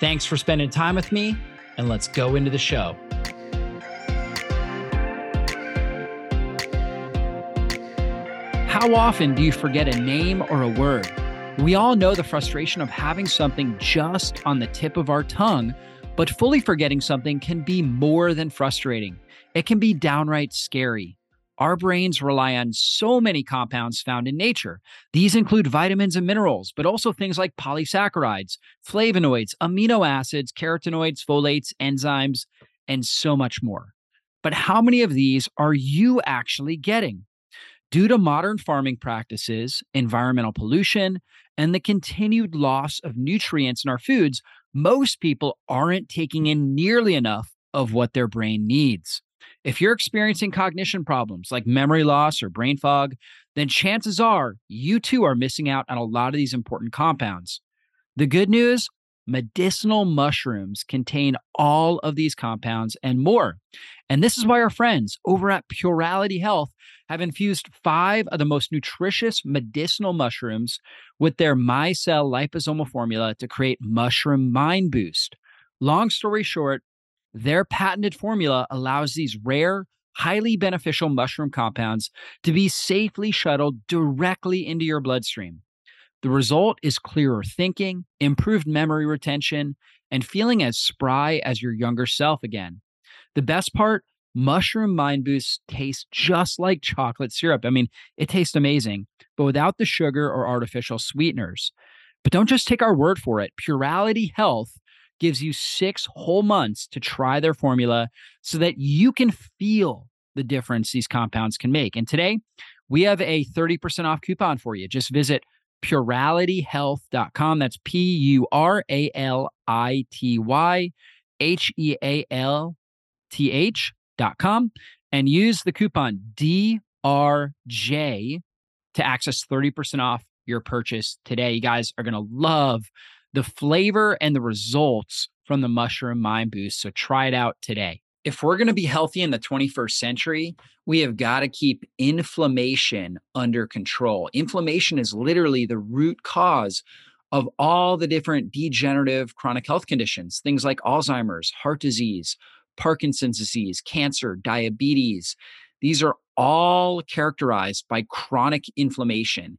Thanks for spending time with me, and let's go into the show. How often do you forget a name or a word? We all know the frustration of having something just on the tip of our tongue, but fully forgetting something can be more than frustrating. It can be downright scary. Our brains rely on so many compounds found in nature. These include vitamins and minerals, but also things like polysaccharides, flavonoids, amino acids, carotenoids, folates, enzymes, and so much more. But how many of these are you actually getting? Due to modern farming practices, environmental pollution, and the continued loss of nutrients in our foods, most people aren't taking in nearly enough of what their brain needs. If you're experiencing cognition problems like memory loss or brain fog, then chances are you too are missing out on a lot of these important compounds. The good news medicinal mushrooms contain all of these compounds and more. And this is why our friends over at Purality Health have infused five of the most nutritious medicinal mushrooms with their micelle liposomal formula to create Mushroom Mind Boost. Long story short, their patented formula allows these rare, highly beneficial mushroom compounds to be safely shuttled directly into your bloodstream. The result is clearer thinking, improved memory retention, and feeling as spry as your younger self again. The best part mushroom mind boost tastes just like chocolate syrup. I mean, it tastes amazing, but without the sugar or artificial sweeteners. But don't just take our word for it. Purality Health gives you six whole months to try their formula so that you can feel the difference these compounds can make. And today, we have a 30% off coupon for you. Just visit puralityhealth.com. That's P U R A L I T Y H E A L T H.com and use the coupon DRJ to access 30% off your purchase today. You guys are going to love the flavor and the results from the mushroom mind boost. So try it out today. If we're going to be healthy in the 21st century, we have got to keep inflammation under control. Inflammation is literally the root cause of all the different degenerative chronic health conditions, things like Alzheimer's, heart disease, Parkinson's disease, cancer, diabetes. These are all characterized by chronic inflammation.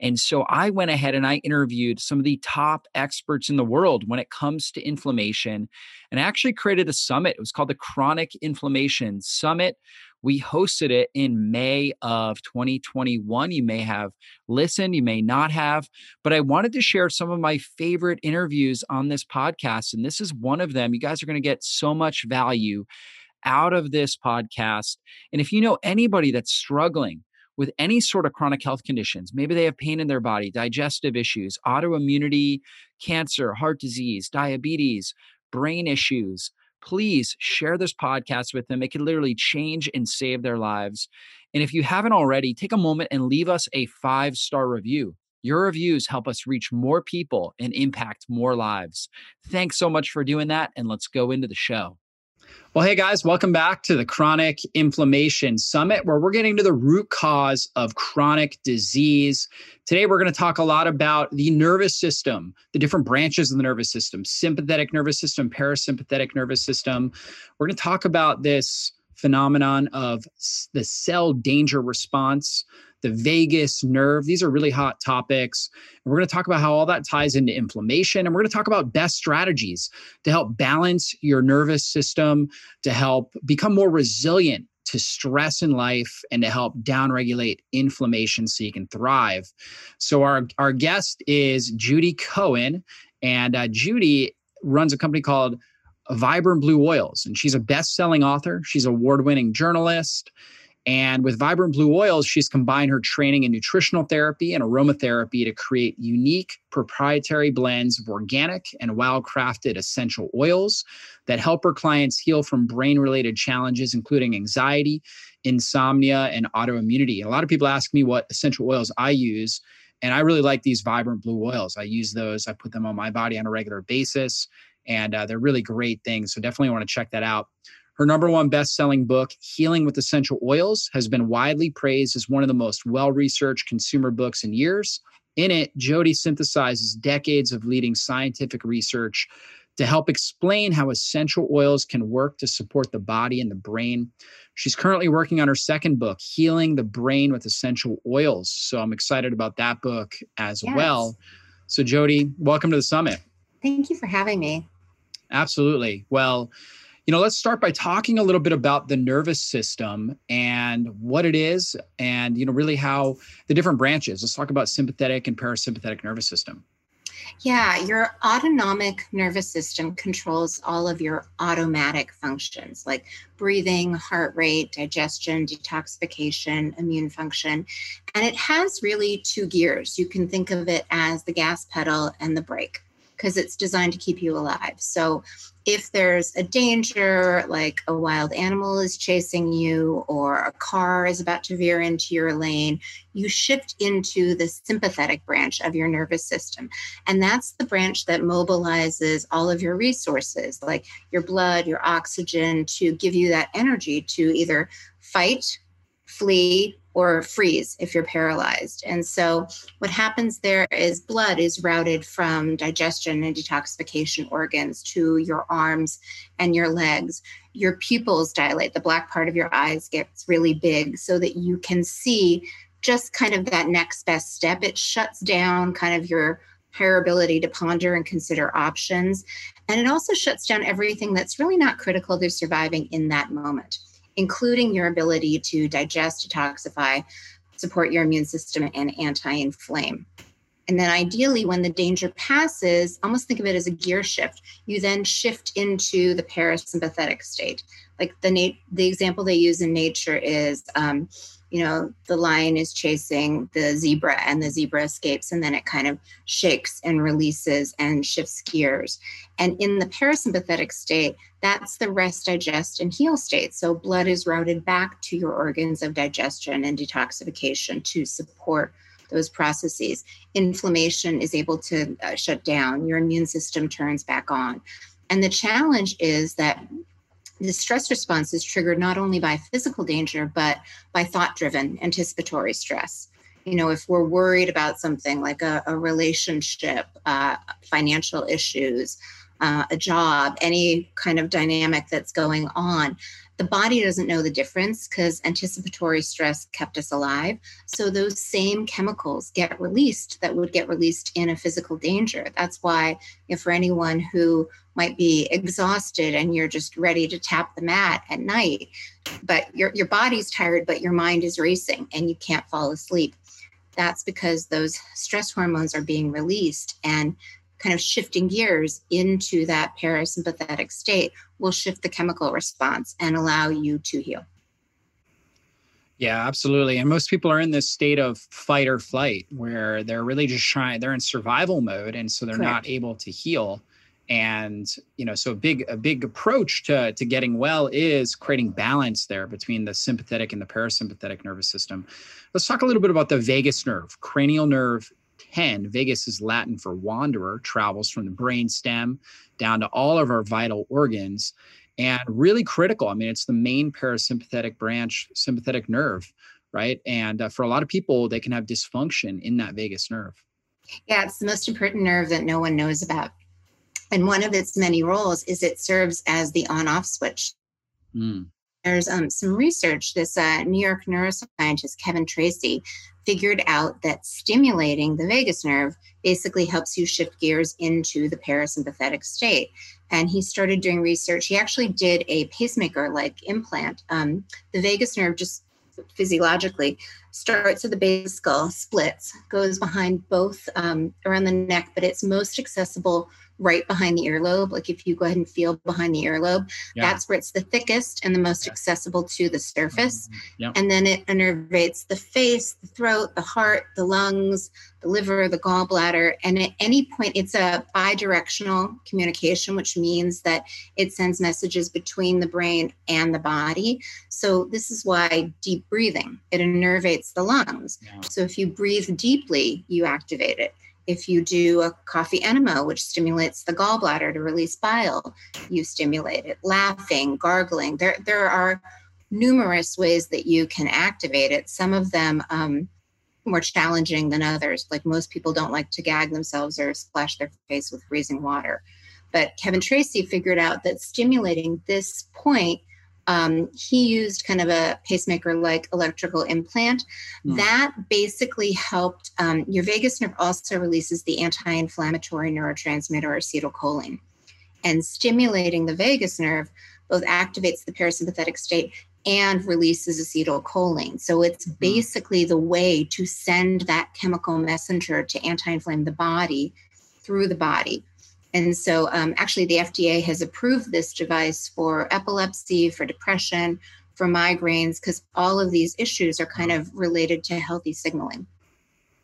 And so I went ahead and I interviewed some of the top experts in the world when it comes to inflammation and I actually created a summit. It was called the Chronic Inflammation Summit. We hosted it in May of 2021. You may have listened, you may not have, but I wanted to share some of my favorite interviews on this podcast. And this is one of them. You guys are going to get so much value out of this podcast. And if you know anybody that's struggling with any sort of chronic health conditions, maybe they have pain in their body, digestive issues, autoimmunity, cancer, heart disease, diabetes, brain issues, please share this podcast with them. It could literally change and save their lives. And if you haven't already, take a moment and leave us a five star review. Your reviews help us reach more people and impact more lives. Thanks so much for doing that. And let's go into the show. Well, hey guys, welcome back to the Chronic Inflammation Summit, where we're getting to the root cause of chronic disease. Today, we're going to talk a lot about the nervous system, the different branches of the nervous system, sympathetic nervous system, parasympathetic nervous system. We're going to talk about this phenomenon of the cell danger response, the vagus nerve. These are really hot topics. And we're going to talk about how all that ties into inflammation. And we're going to talk about best strategies to help balance your nervous system, to help become more resilient to stress in life and to help downregulate inflammation so you can thrive. So, our, our guest is Jodi Cohen. And uh, Jodi runs a company called Vibrant Blue Oils. And she's a best selling author, she's an award winning journalist And with Vibrant Blue Oils, she's combined her training in nutritional therapy and aromatherapy to create unique proprietary blends of organic and well crafted essential oils that help her clients heal from brain related challenges, including anxiety, insomnia, and autoimmunity. A lot of people ask me what essential oils I use. And I really like these vibrant blue oils. I use those, I put them on my body on a regular basis, and uh, they're really great things. So definitely want to check that out. Her number one best selling book, Healing with Essential Oils, has been widely praised as one of the most well researched consumer books in years. In it, Jodi synthesizes decades of leading scientific research to help explain how essential oils can work to support the body and the brain. She's currently working on her second book, Healing the Brain with Essential Oils. So I'm excited about that book as yes. well. So, Jodi, welcome to the summit. Thank you for having me. Absolutely. Well, you know, let's start by talking a little bit about the nervous system and what it is, and, you know, really how the different branches. Let's talk about sympathetic and parasympathetic nervous system. Yeah, your autonomic nervous system controls all of your automatic functions like breathing, heart rate, digestion, detoxification, immune function. And it has really two gears. You can think of it as the gas pedal and the brake because it's designed to keep you alive. So if there's a danger, like a wild animal is chasing you or a car is about to veer into your lane, you shift into the sympathetic branch of your nervous system. And that's the branch that mobilizes all of your resources, like your blood, your oxygen, to give you that energy to either fight, flee, or freeze if you're paralyzed. And so, what happens there is blood is routed from digestion and detoxification organs to your arms and your legs. Your pupils dilate, the black part of your eyes gets really big so that you can see just kind of that next best step. It shuts down kind of your higher ability to ponder and consider options. And it also shuts down everything that's really not critical to surviving in that moment including your ability to digest, detoxify, support your immune system, and anti inflame. And then ideally, when the danger passes, almost think of it as a gear shift. You then shift into the parasympathetic state. Like the nat- the example they use in nature is um, you know, the lion is chasing the zebra and the zebra escapes and then it kind of shakes and releases and shifts gears. And in the parasympathetic state, that's the rest, digest, and heal state. So blood is routed back to your organs of digestion and detoxification to support those processes. Inflammation is able to uh, shut down, your immune system turns back on. And the challenge is that the stress response is triggered not only by physical danger, but by thought driven anticipatory stress. You know, if we're worried about something like a, a relationship, uh, financial issues, uh, a job, any kind of dynamic that's going on, the body doesn't know the difference because anticipatory stress kept us alive. So those same chemicals get released that would get released in a physical danger. That's why, if for anyone who might be exhausted and you're just ready to tap the mat at night, but your, your body's tired, but your mind is racing and you can't fall asleep. That's because those stress hormones are being released. And kind of shifting gears into that parasympathetic state will shift the chemical response and allow you to heal. Yeah, absolutely. And most people are in this state of fight or flight where they're really just trying, they're in survival mode. And so they're Correct. not able to heal. And, you know, so a big, a big approach to, to getting well is creating balance there between the sympathetic and the parasympathetic nervous system. Let's talk a little bit about the vagus nerve, cranial nerve 10, vagus is Latin for wanderer, travels from the brain stem down to all of our vital organs and really critical. I mean, it's the main parasympathetic branch, sympathetic nerve, right? And uh, for a lot of people, they can have dysfunction in that vagus nerve. Yeah, it's the most important nerve that no one knows about. And one of its many roles is it serves as the on off switch. Mm. There's um, some research. This uh, New York neuroscientist, Kevin Tracey figured out that stimulating the vagus nerve basically helps you shift gears into the parasympathetic state. And he started doing research. He actually did a pacemaker like implant. Um, the vagus nerve just physiologically starts at the base skull, splits, goes behind both um, around the neck, but it's most accessible right behind the earlobe. Like if you go ahead and feel behind the earlobe, yeah. that's where it's the thickest and the most accessible to the surface. Mm-hmm. And then it innervates the face, the throat, the heart, the lungs, the liver, the gallbladder. And at any point, it's a bidirectional communication, which means that it sends messages between the brain and the body. So this is why deep breathing, it innervates the lungs. Yeah. So if you breathe deeply, you activate it. If you do a coffee enema, which stimulates the gallbladder to release bile, you stimulate it. Laughing, gargling, there, there are numerous ways that you can activate it. Some of them um, more challenging than others. Like most people don't like to gag themselves or splash their face with freezing water. But Kevin Tracey figured out that stimulating this point um, he used kind of a pacemaker like electrical implant. Mm. That basically helped um, your vagus nerve also releases the anti inflammatory neurotransmitter acetylcholine. And stimulating the vagus nerve both activates the parasympathetic state and releases acetylcholine. So it's hmm. basically the way to send that chemical messenger to anti inflame the body through the body and so, um, actually, the FDA has approved this device for epilepsy, for depression, for migraines, because all of these issues are kind of related to healthy signaling.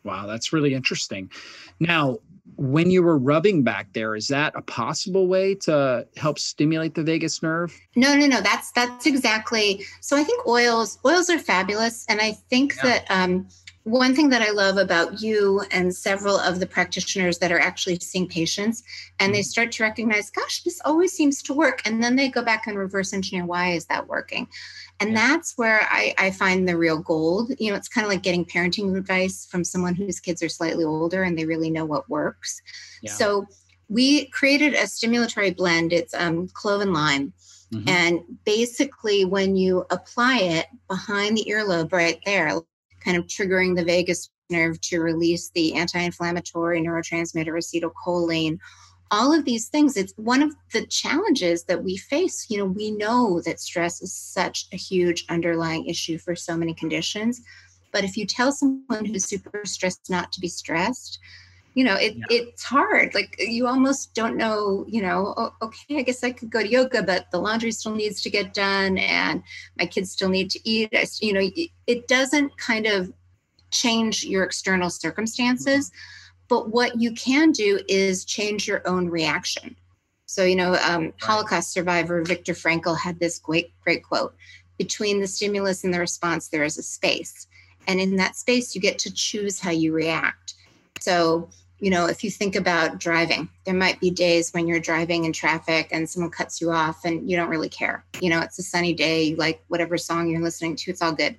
Wow, that's really interesting. Now, when you were rubbing back there, is that a possible way to help stimulate the vagus nerve? No, no, no. That's that's exactly. So I think oils oils are fabulous, and I think yeah. that. Um, one thing that I love about you and several of the practitioners that are actually seeing patients, and they mm-hmm. start to recognize, gosh, this always seems to work. And then they go back and reverse engineer, why is that working? And that's where I, I find the real gold. You know, it's kind of like getting parenting advice from someone whose kids are slightly older and they really know what works. Yeah. So we created a stimulatory blend. It's um, clove and lime. Mm-hmm. And basically, when you apply it behind the earlobe right there, kind of triggering the vagus nerve to release the anti-inflammatory neurotransmitter acetylcholine. All of these things it's one of the challenges that we face. You know we know that stress is such a huge underlying issue for so many conditions but if you tell someone who's super stressed not to be stressed you know it, yeah. it's hard like you almost don't know you know oh, okay i guess i could go to yoga but the laundry still needs to get done and my kids still need to eat I, you know it doesn't kind of change your external circumstances mm-hmm. but what you can do is change your own reaction so you know um, right. holocaust survivor viktor frankl had this great great quote between the stimulus and the response there is a space and in that space you get to choose how you react so you know, if you think about driving, there might be days when you're driving in traffic and someone cuts you off and you don't really care. You know, it's a sunny day, you like whatever song you're listening to, it's all good.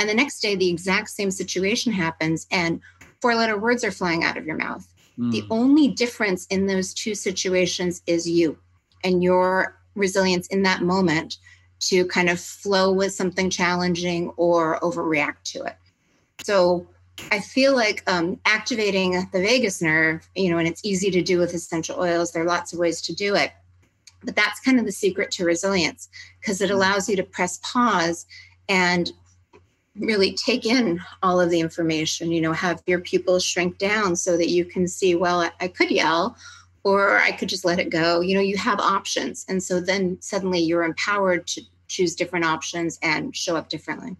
And the next day, the exact same situation happens and four letter words are flying out of your mouth. Mm. The only difference in those two situations is you and your resilience in that moment to kind of flow with something challenging or overreact to it. So, I feel like um, activating the vagus nerve, you know, and it's easy to do with essential oils. There are lots of ways to do it. But that's kind of the secret to resilience because it allows you to press pause and really take in all of the information, you know, have your pupils shrink down so that you can see, well, I, I could yell or I could just let it go. You know, you have options. And so then suddenly you're empowered to choose different options and show up differently.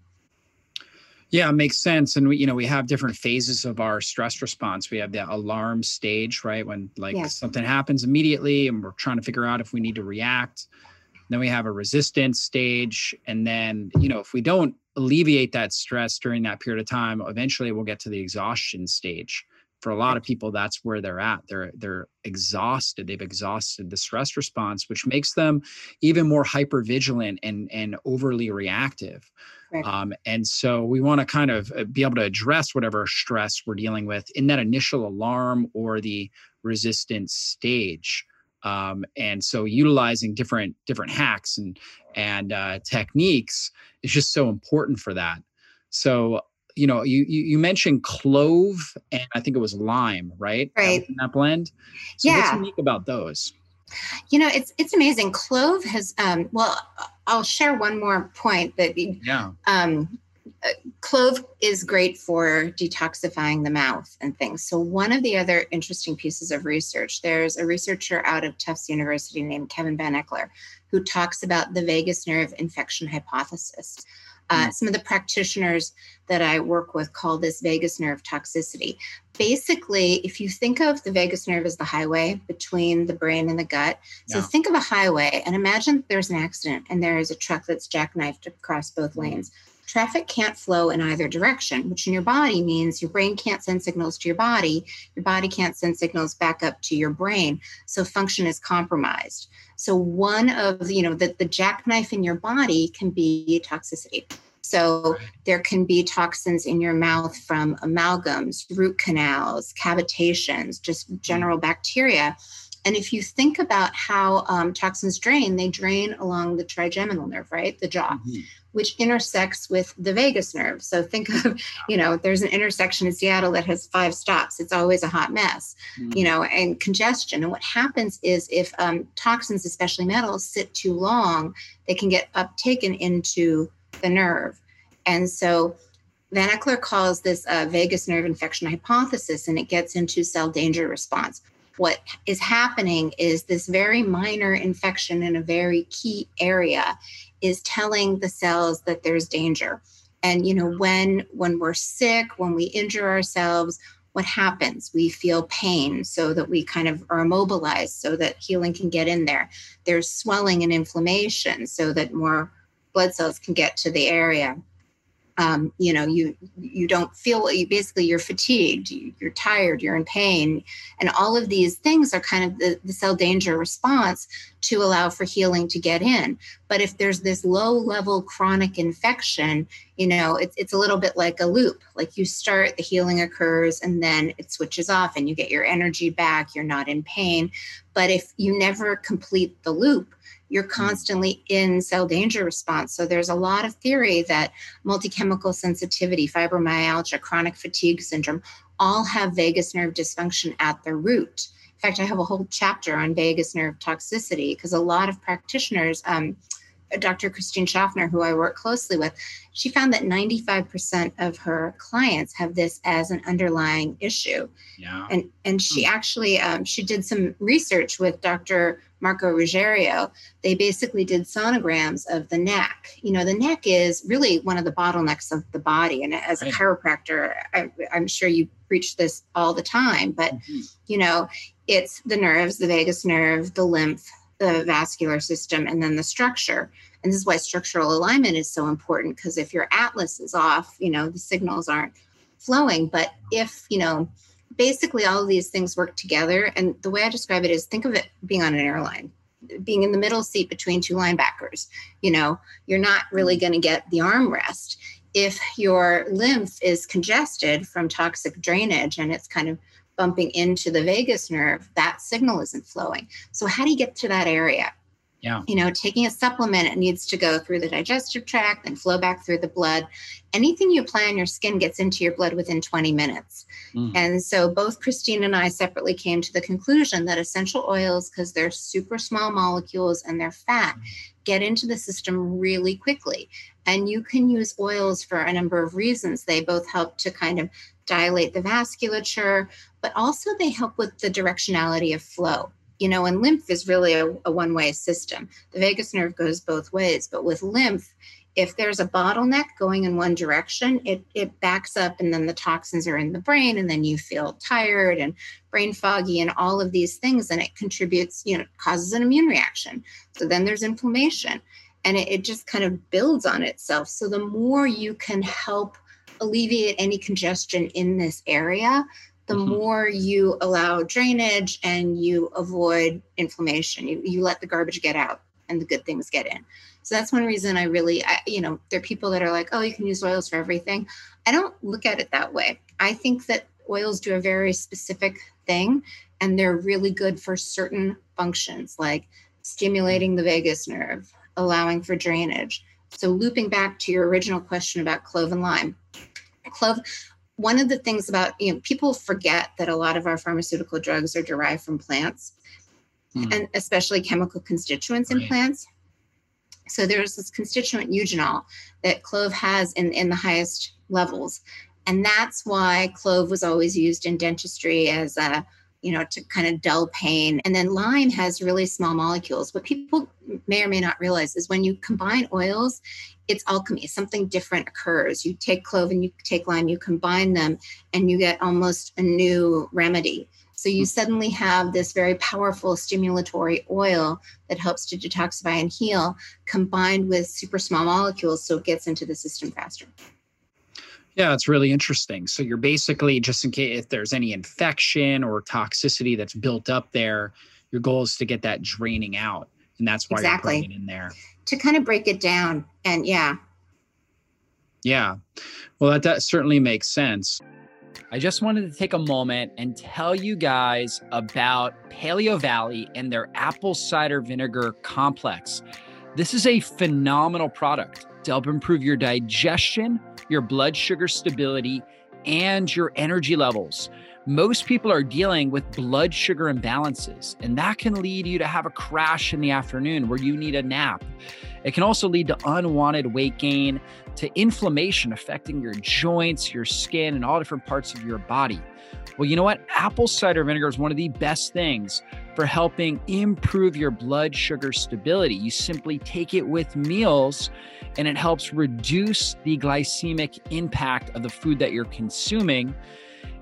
Yeah, it makes sense. And we, you know, we have different phases of our stress response. We have the alarm stage, right? When like yeah. something happens immediately and we're trying to figure out if we need to react. Then we have a resistance stage. And then, you know, if we don't alleviate that stress during that period of time, eventually we'll get to the exhaustion stage. For a lot of people, that's where they're at. They're they're exhausted. They've exhausted the stress response, which makes them even more hyper vigilant and and overly reactive. Right. Um, and so we want to kind of uh, be able to address whatever stress we're dealing with in that initial alarm or the resistance stage. Um, and so utilizing different different hacks and and uh, techniques is just so important for that. So you know, you, you mentioned clove and I think it was lime, right? Right. In that blend. So yeah. what's unique about those? You know, it's it's amazing. Clove has um, well, I'll share one more point that yeah. Um, uh, clove is great for detoxifying the mouth and things. So, one of the other interesting pieces of research, there's a researcher out of Tufts University named Kevin VanElzakker who talks about the vagus nerve infection hypothesis. Uh, mm. some of the practitioners that I work with call this vagus nerve toxicity. Basically, if you think of the vagus nerve as the highway between the brain and the gut, so yeah. think of a highway and imagine there's an accident and there is a truck that's jackknifed across both mm. lanes. Traffic can't flow in either direction, which in your body means your brain can't send signals to your body, your body can't send signals back up to your brain. So function is compromised. So one of you know the, the jackknife in your body can be toxicity. So there can be toxins in your mouth from amalgams, root canals, cavitations, just general bacteria. And if you think about how um, toxins drain, they drain along the trigeminal nerve, right? The jaw. Mm-hmm which intersects with the vagus nerve. So think of, you know, there's an intersection in Seattle that has five stops. It's always a hot mess, mm-hmm. you know, and congestion. And what happens is if um, toxins, especially metals, sit too long, they can get uptaken into the nerve. And so VanElzakker calls this a vagus nerve infection hypothesis, and it gets into cell danger response. What is happening is this very minor infection in a very key area is telling the cells that there's danger. And you know when when we're sick when we injure ourselves what happens? We feel pain so that we kind of are immobilized so that healing can get in there. There's swelling and inflammation so that more blood cells can get to the area um, you know you you don't feel you basically you're fatigued you're tired you're in pain. And all of these things are kind of the, the cell danger response to allow for healing to get in. But if there's this low level chronic infection you know it's, it's a little bit like a loop. Like you start the healing occurs and then it switches off and you get your energy back you're not in pain. But if you never complete the loop you're mm. constantly in cell danger response. So there's a lot of theory that multi-chemical sensitivity, fibromyalgia, chronic fatigue syndrome all have vagus nerve dysfunction at the root. In fact, I have a whole chapter on vagus nerve toxicity because a lot of practitioners, um, Dr. Christine Schaffner, who I work closely with, she found that 95% of her clients have this as an underlying issue. Yeah. And and she hmm. actually um, she did some research with Dr. Marco Ruggiero. They basically did sonograms of the neck. You know, the neck is really one of the bottlenecks of the body. And as right. a chiropractor, I, am sure you preach this all the time, but mm-hmm. you know, it's the nerves, the vagus nerve, the lymph, the vascular system and then the structure. And this is why structural alignment is so important because if your atlas is off, you know, the signals aren't flowing. But if, you know, basically all of these things work together. And the way I describe it is think of it being on an airline, being in the middle seat between two linebackers. You know, you're not really going to get the armrest. If your lymph is congested from toxic drainage and it's kind of bumping into the vagus nerve, that signal isn't flowing. So, how do you get to that area? Yeah. You know, taking a supplement, it needs to go through the digestive tract, then flow back through the blood. Anything you apply on your skin gets into your blood within 20 minutes. Mm. And so both Christine and I separately came to the conclusion that essential oils, because they're super small molecules and they're fat, mm. Get into the system really quickly. And you can use oils for a number of reasons. They both help to kind of dilate the vasculature, but also they help with the directionality of flow. You know, and lymph is really a, a one way system. The vagus nerve goes both ways, but with lymph, if there's a bottleneck going in one direction, it, it backs up and then the toxins are in the brain and then you feel tired and brain foggy and all of these things. And it contributes, you know, causes an immune reaction. So then there's inflammation and it, it just kind of builds on itself. So the more you can help alleviate any congestion in this area, the mm-hmm. more you allow drainage and you avoid inflammation. You, you let the garbage get out and the good things get in. So that's one reason I really, I, you know, there are people that are like, oh, you can use oils for everything. I don't look at it that way. I think that oils do a very specific thing and they're really good for certain functions like stimulating the vagus nerve, allowing for drainage. So, looping back to your original question about clove and lime, clove one of the things about you know people forget that a lot of our pharmaceutical drugs are derived from plants hmm. and especially chemical constituents right. in plants So there's this constituent eugenol that clove has in, in the highest levels. And that's why clove was always used in dentistry as a, you know, to kind of dull pain. And then lime has really small molecules. What people may or may not realize is when you combine oils, it's alchemy. Something different occurs. You take clove and you take lime, you combine them, and you get almost a new remedy. So you mm-hmm. suddenly have this very powerful stimulatory oil that helps to detoxify and heal combined with super small molecules so it gets into the system faster. Yeah, it's really interesting. So you're basically just in case if there's any infection or toxicity that's built up there, your goal is to get that draining out. And that's why exactly. you're putting it in there. To kind of break it down. And yeah. Yeah. Well, that, that certainly makes sense. I just wanted to take a moment and tell you guys about Paleo Valley and their apple cider vinegar complex. This is a phenomenal product to help improve your digestion, your blood sugar stability, and your energy levels. Most people are dealing with blood sugar imbalances, and that can lead you to have a crash in the afternoon where you need a nap. It can also lead to unwanted weight gain, to inflammation affecting your joints, your skin, and all different parts of your body. Well, you know what? Apple cider vinegar is one of the best things for helping improve your blood sugar stability. You simply take it with meals and it helps reduce the glycemic impact of the food that you're consuming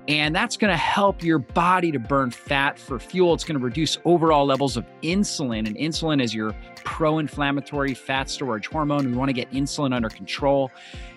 and that's going to help your body to burn fat for fuel. It's going to reduce overall levels of insulin. And insulin is your pro inflammatory fat storage hormone. We want to get insulin under control.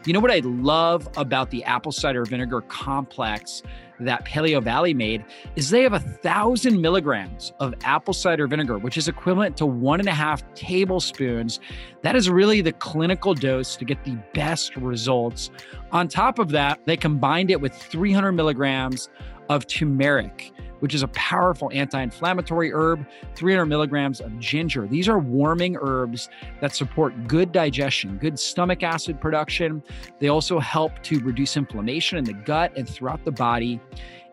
You know what I love about the apple cider vinegar complex that Paleo Valley made is they have a thousand milligrams of apple cider vinegar, which is equivalent to one and a half tablespoons. That is really the clinical dose to get the best results. On top of that, they combined it with 300 milligrams of turmeric which is a powerful anti inflammatory herb, 300 milligrams of ginger. These are warming herbs that support good digestion, good stomach acid production. They also help to reduce inflammation in the gut and throughout the body.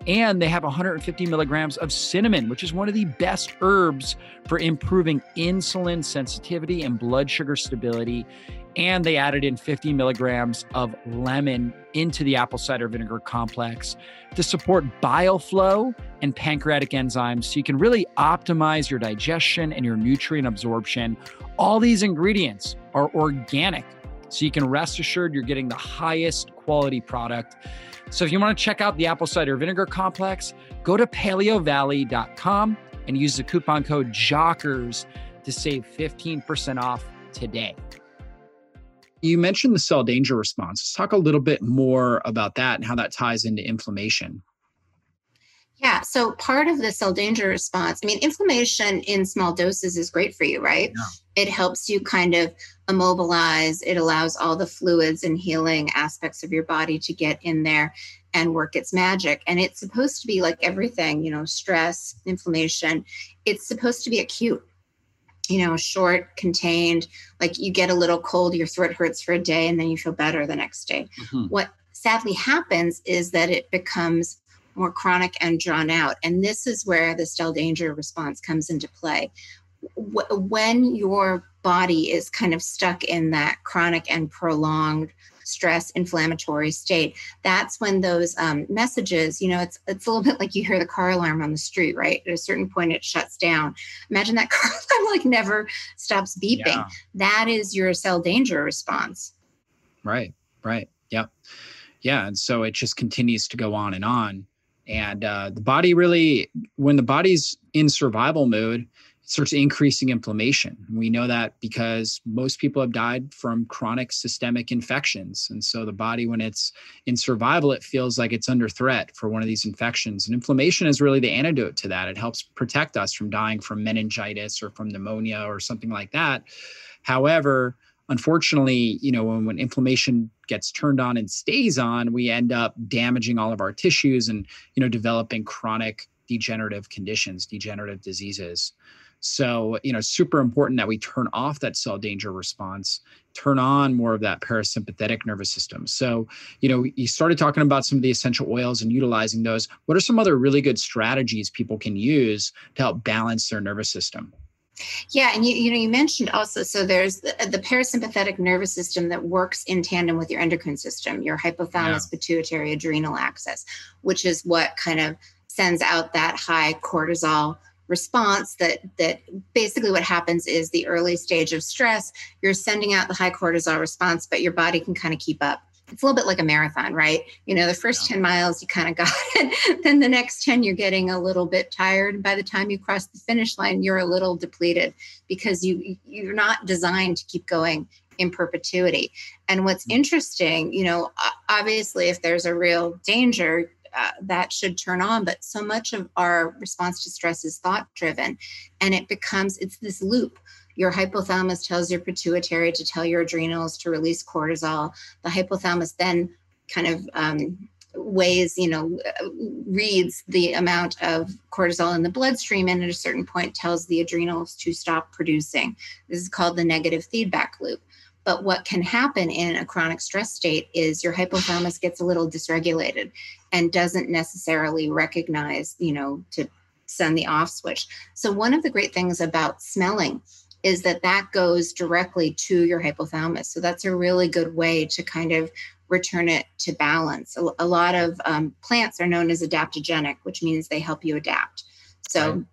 And they have 150 milligrams of cinnamon, which is one of the best herbs for improving insulin sensitivity and blood sugar stability and they added in 50 milligrams of lemon into the apple cider vinegar complex to support bile flow and pancreatic enzymes so you can really optimize your digestion and your nutrient absorption. All these ingredients are organic, so you can rest assured you're getting the highest quality product. So if you want to check out the apple cider vinegar complex, go to paleovalley.com and use the coupon code JOCKERS to save 15% off today. You mentioned the cell danger response. Let's talk a little bit more about that and how that ties into inflammation. Yeah, so part of the cell danger response, I mean, inflammation in small doses is great for you, right? Yeah. It helps you kind of immobilize, it allows all the fluids and healing aspects of your body to get in there and work its magic. And it's supposed to be like everything, you know, stress, inflammation, it's supposed to be acute you know, short, contained, like you get a little cold, your throat hurts for a day, and then you feel better the next day. Mm-hmm. What sadly happens is that it becomes more chronic and drawn out. And this is where the cell danger response comes into play. When your body is kind of stuck in that chronic and prolonged stress inflammatory state that's when those um, messages you know it's it's a little bit like you hear the car alarm on the street right? At a certain point it shuts down. Imagine that car alarm like never stops beeping. Yeah. that is your cell danger response. Right right yeah yeah and so it just continues to go on and on. And uh, the body really when the body's in survival mode starts increasing inflammation. We know that because most people have died from chronic systemic infections. And so the body, when it's in survival, it feels like it's under threat for one of these infections. And inflammation is really the antidote to that. It helps protect us from dying from meningitis or from pneumonia or something like that. However, unfortunately, you know, when, when inflammation gets turned on and stays on, we end up damaging all of our tissues and, you know, developing chronic degenerative conditions, degenerative diseases. So, you know, super important that we turn off that cell danger response, turn on more of that parasympathetic nervous system. So, you know, you started talking about some of the essential oils and utilizing those. What are some other really good strategies people can use to help balance their nervous system? Yeah, and you you know you mentioned also so there's the, the parasympathetic nervous system that works in tandem with your endocrine system, your hypothalamus yeah. pituitary adrenal axis, which is what kind of sends out that high cortisol response that that basically what happens is the early stage of stress you're sending out the high cortisol response but your body can kind of keep up it's a little bit like a marathon, right? You know, the first yeah. 10 miles, you kind of got it. then the next 10, you're getting a little bit tired. By the time you cross the finish line, you're a little depleted because you you're not designed to keep going in perpetuity. And what's mm-hmm. interesting, you know, obviously, if there's a real danger, uh, that should turn on. But so much of our response to stress is thought driven, and it becomes it's this loop your hypothalamus tells your pituitary to tell your adrenals to release cortisol. The hypothalamus then kind of um, weighs, you know, reads the amount of cortisol in the bloodstream and at a certain point tells the adrenals to stop producing. This is called the negative feedback loop. But what can happen in a chronic stress state is your hypothalamus gets a little dysregulated and doesn't necessarily recognize, you know, to send the off switch. So, one of the great things about smelling is that that goes directly to your hypothalamus. So that's a really good way to kind of return it to balance. A, lot of um, plants are known as adaptogenic, which means they help you adapt. So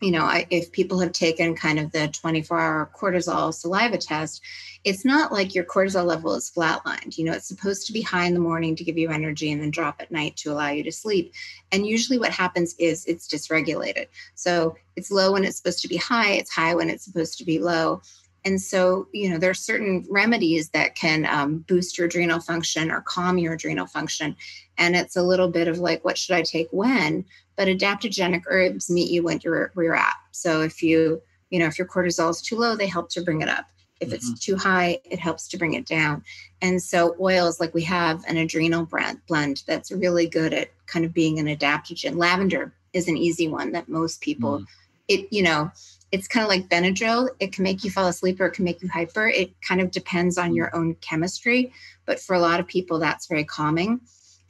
you know, I, if people have taken kind of the 24 hour cortisol saliva test, it's not like your cortisol level is flatlined. You know, it's supposed to be high in the morning to give you energy and then drop at night to allow you to sleep. And usually what happens is it's dysregulated. So it's low when it's supposed to be high, it's high when it's supposed to be low. And so, you know, there are certain remedies that can um, boost your adrenal function or calm your adrenal function. And it's a little bit of like, what should I take when? But adaptogenic herbs meet you when you're where you're at. So if you, you know, if your cortisol is too low, they help to bring it up. If mm-hmm. it's too high, it helps to bring it down. And so oils, like we have an adrenal blend, blend that's really good at kind of being an adaptogen. Lavender is an easy one that most people, mm. it, you know, it's kind of like Benadryl. It can make you fall asleep or it can make you hyper. It kind of depends on your own chemistry. But for a lot of people, that's very calming.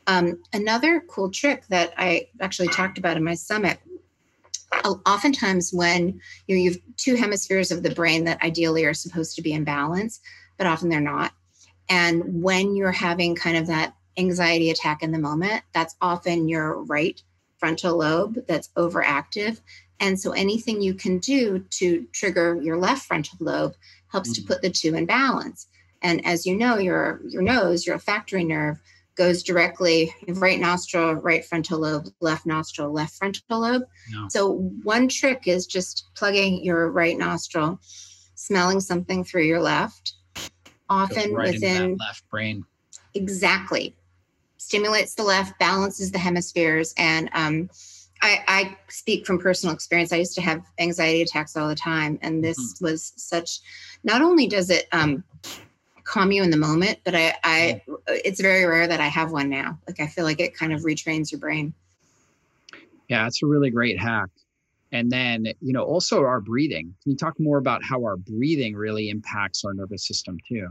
Um, another cool trick that I actually talked about in my summit oftentimes when you, know, you have two hemispheres of the brain that ideally are supposed to be in balance, but often they're not. And when you're having kind of that anxiety attack in the moment, that's often your right frontal lobe that's overactive. And so anything you can do to trigger your left frontal lobe helps mm-hmm. to put the two in balance. And as you know, your your nose, your olfactory nerve, goes directly right nostril, right frontal lobe, left nostril, left frontal lobe. No. So one trick is just plugging your right nostril, smelling something through your left, often right within left brain. Exactly. Stimulates the left, balances the hemispheres, and um, I, I, speak from personal experience. I used to have anxiety attacks all the time, and this mm-hmm. was such. Not only does it um, calm you in the moment, but I, I, it's very rare that I have one now. Like I feel like it kind of retrains your brain. Yeah, it's a really great hack. And then, you know, also our breathing. Can you talk more about how our breathing really impacts our nervous system too?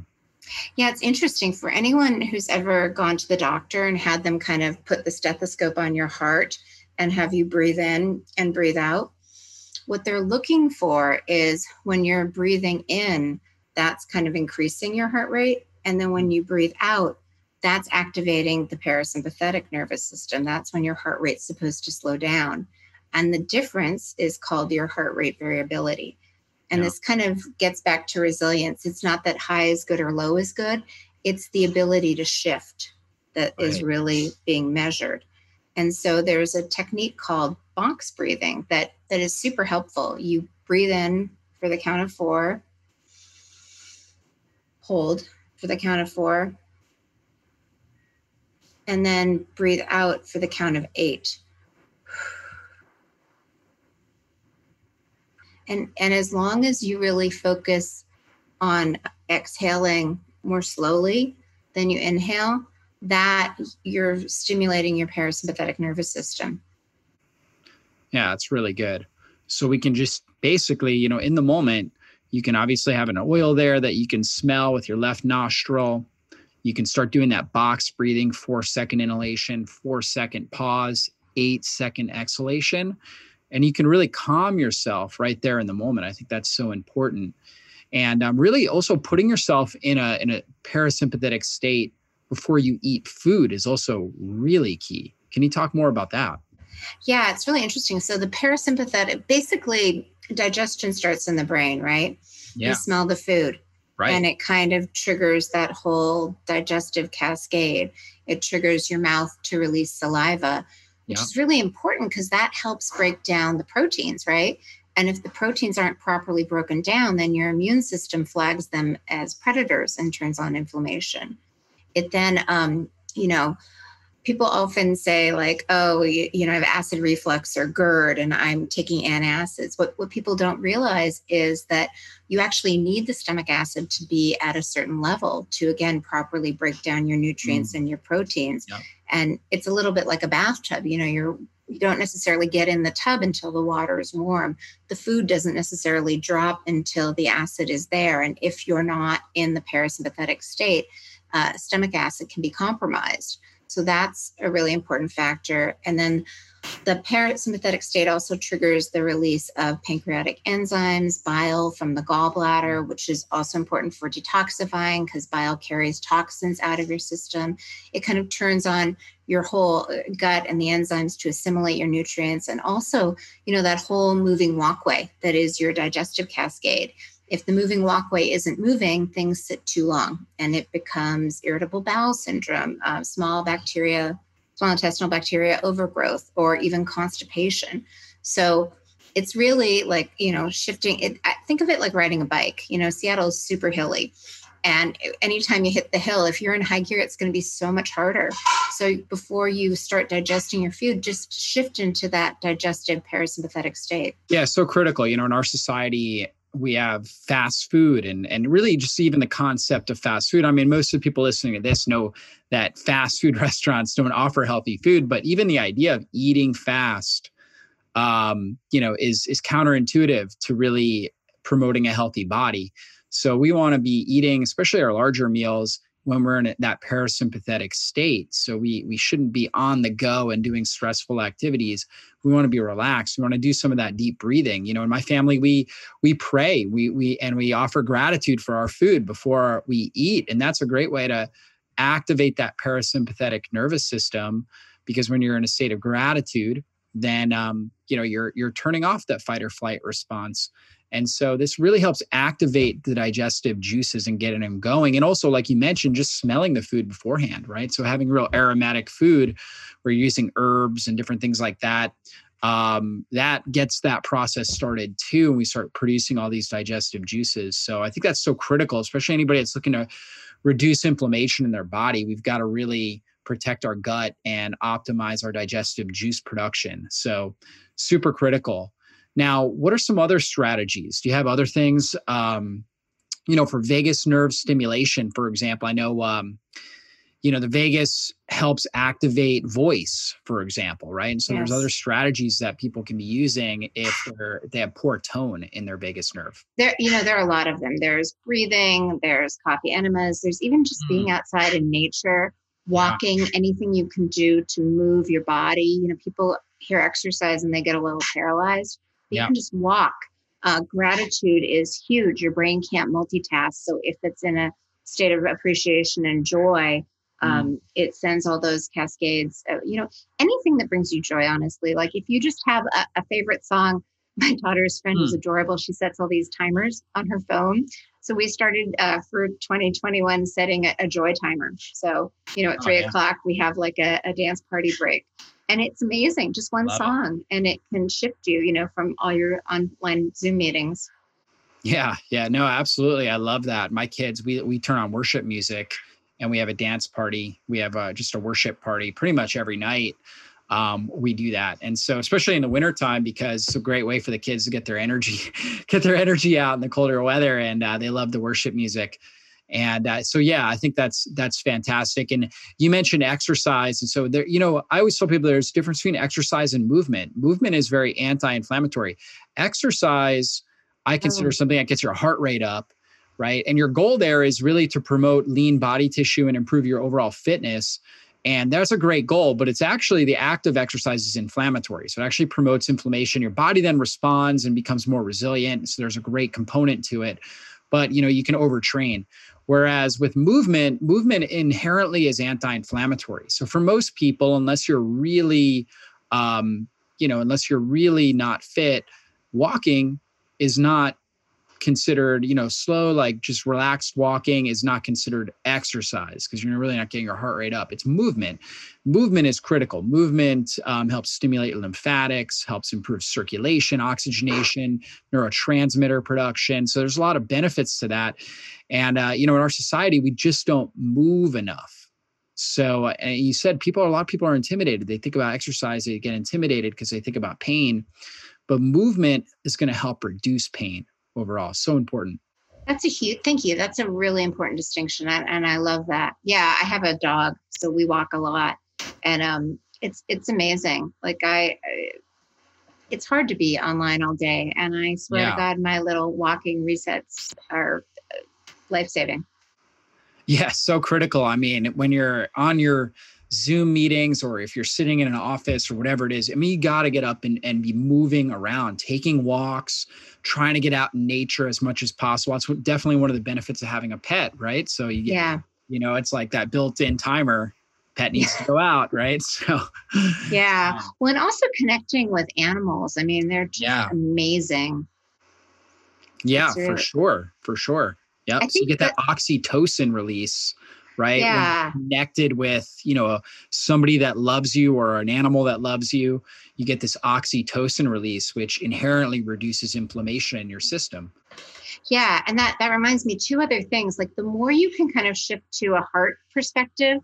Yeah, it's interesting for anyone who's ever gone to the doctor and had them kind of put the stethoscope on your heart and have you breathe in and breathe out. What they're looking for is when you're breathing in, that's kind of increasing your heart rate. And then when you breathe out, that's activating the parasympathetic nervous system. That's when your heart rate's supposed to slow down. And the difference is called your heart rate variability. And yeah. this kind of gets back to resilience. It's not that high is good or low is good, it's the ability to shift that right. is really being measured. And so there's a technique called box breathing that that is super helpful. You breathe in for the count of 4, hold for the count of 4, and then breathe out for the count of 8. And and as long as you really focus on exhaling more slowly than you inhale, that you're stimulating your parasympathetic nervous system. Yeah, it's really good. So we can just basically, you know, in the moment, you can obviously have an oil there that you can smell with your left nostril. You can start doing that box breathing, four second inhalation, four second pause, eight second exhalation. and you can really calm yourself right there in the moment. I think that's so important. And um, really also putting yourself in a in a parasympathetic state before you eat food is also really key. Can you talk more about that? Yeah, it's really interesting. So the parasympathetic, basically, digestion starts in the brain, right? Yeah. You smell the food. Right. And it kind of triggers that whole digestive cascade. It triggers your mouth to release saliva, which yeah. is really important because that helps break down the proteins, right? And if the proteins aren't properly broken down, then your immune system flags them as predators and turns on inflammation. It then, um, you know, people often say like oh you, you, know i have acid reflux or gerd and i'm taking antacids. What, what people don't realize is that you actually need the stomach acid to be at a certain level to again properly break down your nutrients mm. and your proteins. Yep. and it's a little bit like a bathtub you know you're you don't necessarily get in the tub until the water is warm. The food doesn't necessarily drop until the acid is there. And if you're not in the parasympathetic state uh, stomach acid can be compromised so that's a really important factor. And then the parasympathetic state also triggers the release of pancreatic enzymes, bile from the gallbladder, which is also important for detoxifying because bile carries toxins out of your system. It kind of turns on your whole uh, gut and the enzymes to assimilate your nutrients and also, you know, that whole moving walkway that is your digestive cascade if the moving walkway isn't moving, things sit too long and it becomes irritable bowel syndrome, uh, small bacteria, small intestinal bacteria overgrowth, or even constipation. So it's really like, you know, shifting it. Think of it like riding a bike. You know, Seattle is super hilly. And anytime you hit the hill, if you're in high gear, it's going to be so much harder. So before you start digesting your food, just shift into that digestive parasympathetic state. Yeah, so critical. You know, in our society, we have fast food and and really just even the concept of fast food. I mean, most of the people listening to this know that fast food restaurants don't offer healthy food, but even the idea of eating fast, um, you know, is is counterintuitive to really promoting a healthy body. So we want to be eating, especially our larger meals, when we're in that parasympathetic state. So we we shouldn't be on the go and doing stressful activities. We want to be relaxed. We want to do some of that deep breathing. You know, in my family, we we pray, we we and we offer gratitude for our food before we eat, and that's a great way to activate that parasympathetic nervous system. Because when you're in a state of gratitude, then um, you know you're you're turning off that fight or flight response and so this really helps activate the digestive juices and getting them going. And also, like you mentioned, just smelling the food beforehand, right? So having real aromatic food, we're using herbs and different things like that. Um, that gets that process started too, and we start producing all these digestive juices. So I think that's so critical, especially anybody that's looking to reduce inflammation in their body. We've got to really protect our gut and optimize our digestive juice production. So super critical. Now, what are some other strategies? Do you have other things? Um, you know, for vagus nerve stimulation, for example, I know, um, you know, the vagus helps activate voice, for example, right? And so yes. there's other strategies that people can be using if they're they have poor tone in their vagus nerve. There, you know, there are a lot of them. There's breathing, there's coffee enemas, there's even just mm. being outside in nature, walking, yeah. anything you can do to move your body. You know, people hear exercise and they get a little paralyzed you can just walk. Uh, gratitude is huge. Your brain can't multitask. So if it's in a state of appreciation and joy, mm-hmm. um, mm. it sends all those cascades. Uh, you know, anything that brings you joy, honestly. Like if you just have a, a favorite song, my daughter's friend mm. is adorable. She sets all these timers on her phone. So we started uh, for 2021 setting a, a, joy timer. So, you know, at oh, three yeah. o'clock, we have like a, a dance party break and it's amazing just one Love song it. and it can shift you you know from all your online zoom meetings. Yeah yeah no absolutely i love that. My kids we we turn on worship music and we have a dance party we have a, just a worship party pretty much every night um, we do that and so especially in the wintertime because it's a great way for the kids to get their energy get their energy out in the colder weather and uh, they love the worship music and uh, so yeah i think that's that's fantastic and you mentioned exercise and so there you know i always tell people there's a difference between exercise and movement movement is very anti-inflammatory exercise i consider oh. something that gets your heart rate up right and your goal there is really to promote lean body tissue and improve your overall fitness And that's a great goal, but it's actually the act of exercise is inflammatory. So it actually promotes inflammation. Your body then responds and becomes more resilient. So there's a great component to it. But you know, you can overtrain. Whereas with movement, movement inherently is anti-inflammatory. So for most people, unless you're really, um, you know, unless you're really not fit, walking is not considered, you know, slow, like just relaxed walking is not considered exercise because you're really not getting your heart rate up. It's movement. Movement is critical. Movement um, helps stimulate lymphatics, helps improve circulation, oxygenation, neurotransmitter production. So there's a lot of benefits to that. And, uh, you know, in our society, we just don't move enough. So, and you said people, a lot of people are intimidated. They think about exercise, they get intimidated because they think about pain. But movement is going to help reduce pain overall. So important. That's a huge, thank you. That's a really important distinction. And, and I love that. Yeah, I have a dog, so we walk a lot. And um, it's it's amazing. Like I, I it's hard to be online all day. And I swear yeah. to God, my little walking resets are uh, life saving. Yeah, so critical. I mean, when you're on your Zoom meetings or if you're sitting in an office or whatever it is, I mean, you got to get up and, and be moving around, taking walks, trying to get out in nature as much as possible. That's definitely one of the benefits of having a pet, right? So, you, yeah, you know, it's like that built in timer. Pet needs to go out, right? So, yeah. Um, well, and also connecting with animals. I mean, they're just yeah. amazing. Yeah, really- for sure. For sure. Yep. So you get that, that oxytocin release right? Yeah. connected with, you know, somebody that loves you or an animal that loves you, you get this oxytocin release, which inherently reduces inflammation in your system. Yeah. And that that reminds me two other things. Like the more you can kind of shift to a heart perspective,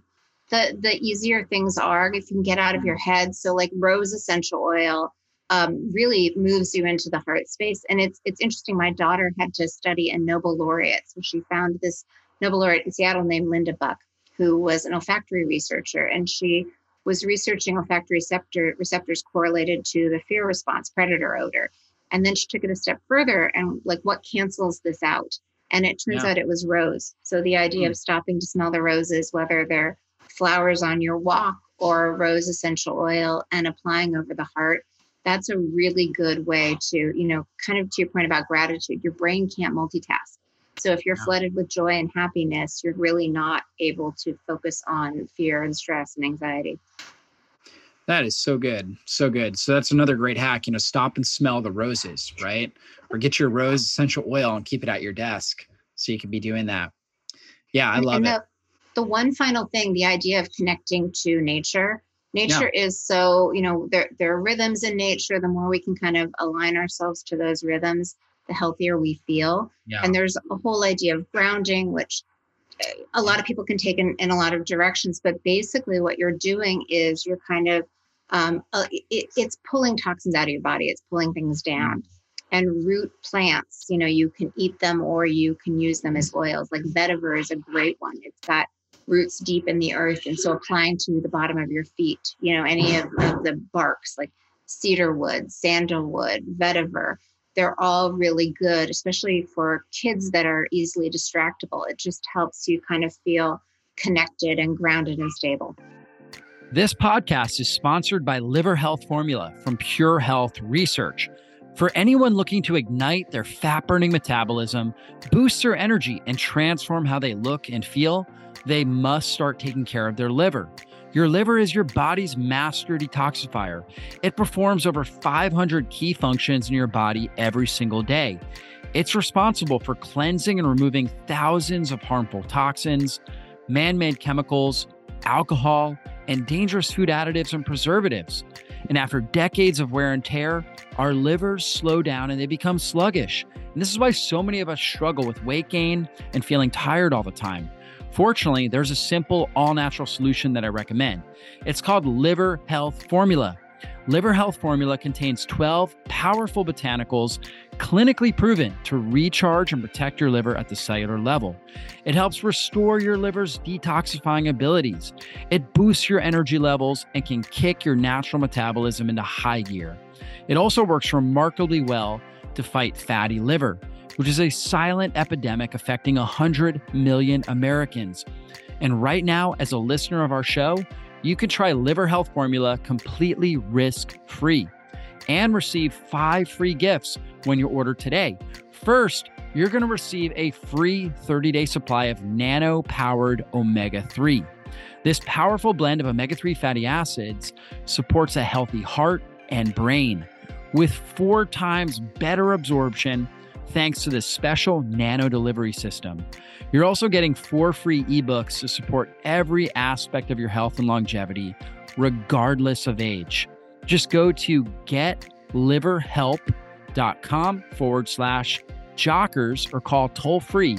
the the easier things are if you can get out of your head. So like rose essential oil um, really moves you into the heart space. And it's it's interesting. My daughter had to study a Nobel laureate, so she found this Nobel laureate in Seattle named Linda Buck, who was an olfactory researcher, and she was researching olfactory receptor, receptors correlated to the fear response, predator odor. And then she took it a step further and like what cancels this out? And it turns yeah. out it was rose. So the idea mm. of stopping to smell the roses, whether they're flowers on your walk or rose essential oil and applying over the heart, that's a really good way to, you know, kind of to your point about gratitude. Your brain can't multitask. So if you're yeah. flooded with joy and happiness, you're really not able to focus on fear and stress and anxiety. That is so good. So good. So that's another great hack. You know, stop and smell the roses, right? Or get your rose essential oil and keep it at your desk so you can be doing that. Yeah, I love the, it. The one final thing, the idea of connecting to nature. Nature yeah. is so, you know, there, there are rhythms in nature. The more we can kind of align ourselves to those rhythms, the healthier we feel. Yeah. And there's a whole idea of grounding, which a lot of people can take in, in a lot of directions. But basically, what you're doing is you're kind of um, uh, it, it's pulling toxins out of your body. It's pulling things down. And root plants, you know, you can eat them or you can use them as oils. Like vetiver is a great one. It's got roots deep in the earth, and so applying to the bottom of your feet. You know, any of, of the barks like cedarwood, sandalwood, vetiver they're all really good, especially for kids that are easily distractible. It just helps you kind of feel connected and grounded and stable. This podcast is sponsored by Liver Health Formula from Pure Health Research. For anyone looking to ignite their fat burning metabolism, boost their energy, and transform how they look and feel, they must start taking care of their liver. Your liver is your body's master detoxifier. It performs over 500 key functions in your body every single day. It's responsible for cleansing and removing thousands of harmful toxins, man made chemicals, alcohol, and dangerous food additives and preservatives. And after decades of wear and tear, our livers slow down and they become sluggish. And this is why so many of us struggle with weight gain and feeling tired all the time. Fortunately, there's a simple, all natural solution that I recommend. It's called Liver Health Formula. Liver Health Formula contains 12 powerful botanicals clinically proven to recharge and protect your liver at the cellular level. It helps restore your liver's detoxifying abilities. It boosts your energy levels and can kick your natural metabolism into high gear. It also works remarkably well to fight fatty liver which is a silent epidemic affecting 100 million Americans. And right now, as a listener of our show, you can try Liver Health Formula completely risk free and receive five free gifts when you order today. First, you're going to receive a free 30 day supply of nano powered omega 3. This powerful blend of omega 3 fatty acids supports a healthy heart and brain with four times better absorption thanks to this special nano delivery system. You're also getting four free ebooks to support every aspect of your health and longevity, regardless of age. Just go to getliverhelp.com forward slash jockers or call toll free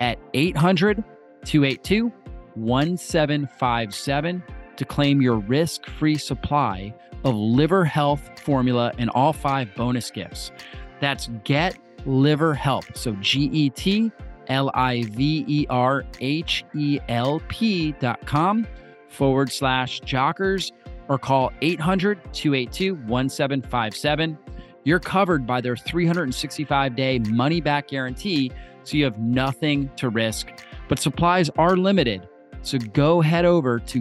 at 800 282 1757 to claim your risk free supply of liver health formula and all five bonus gifts. That's Get Liver Help. So G E T L I V E R H E L P dot com forward slash jockers or call 800 282 1757. You're covered by their 365 day money back guarantee, so you have nothing to risk. But supplies are limited. So go head over to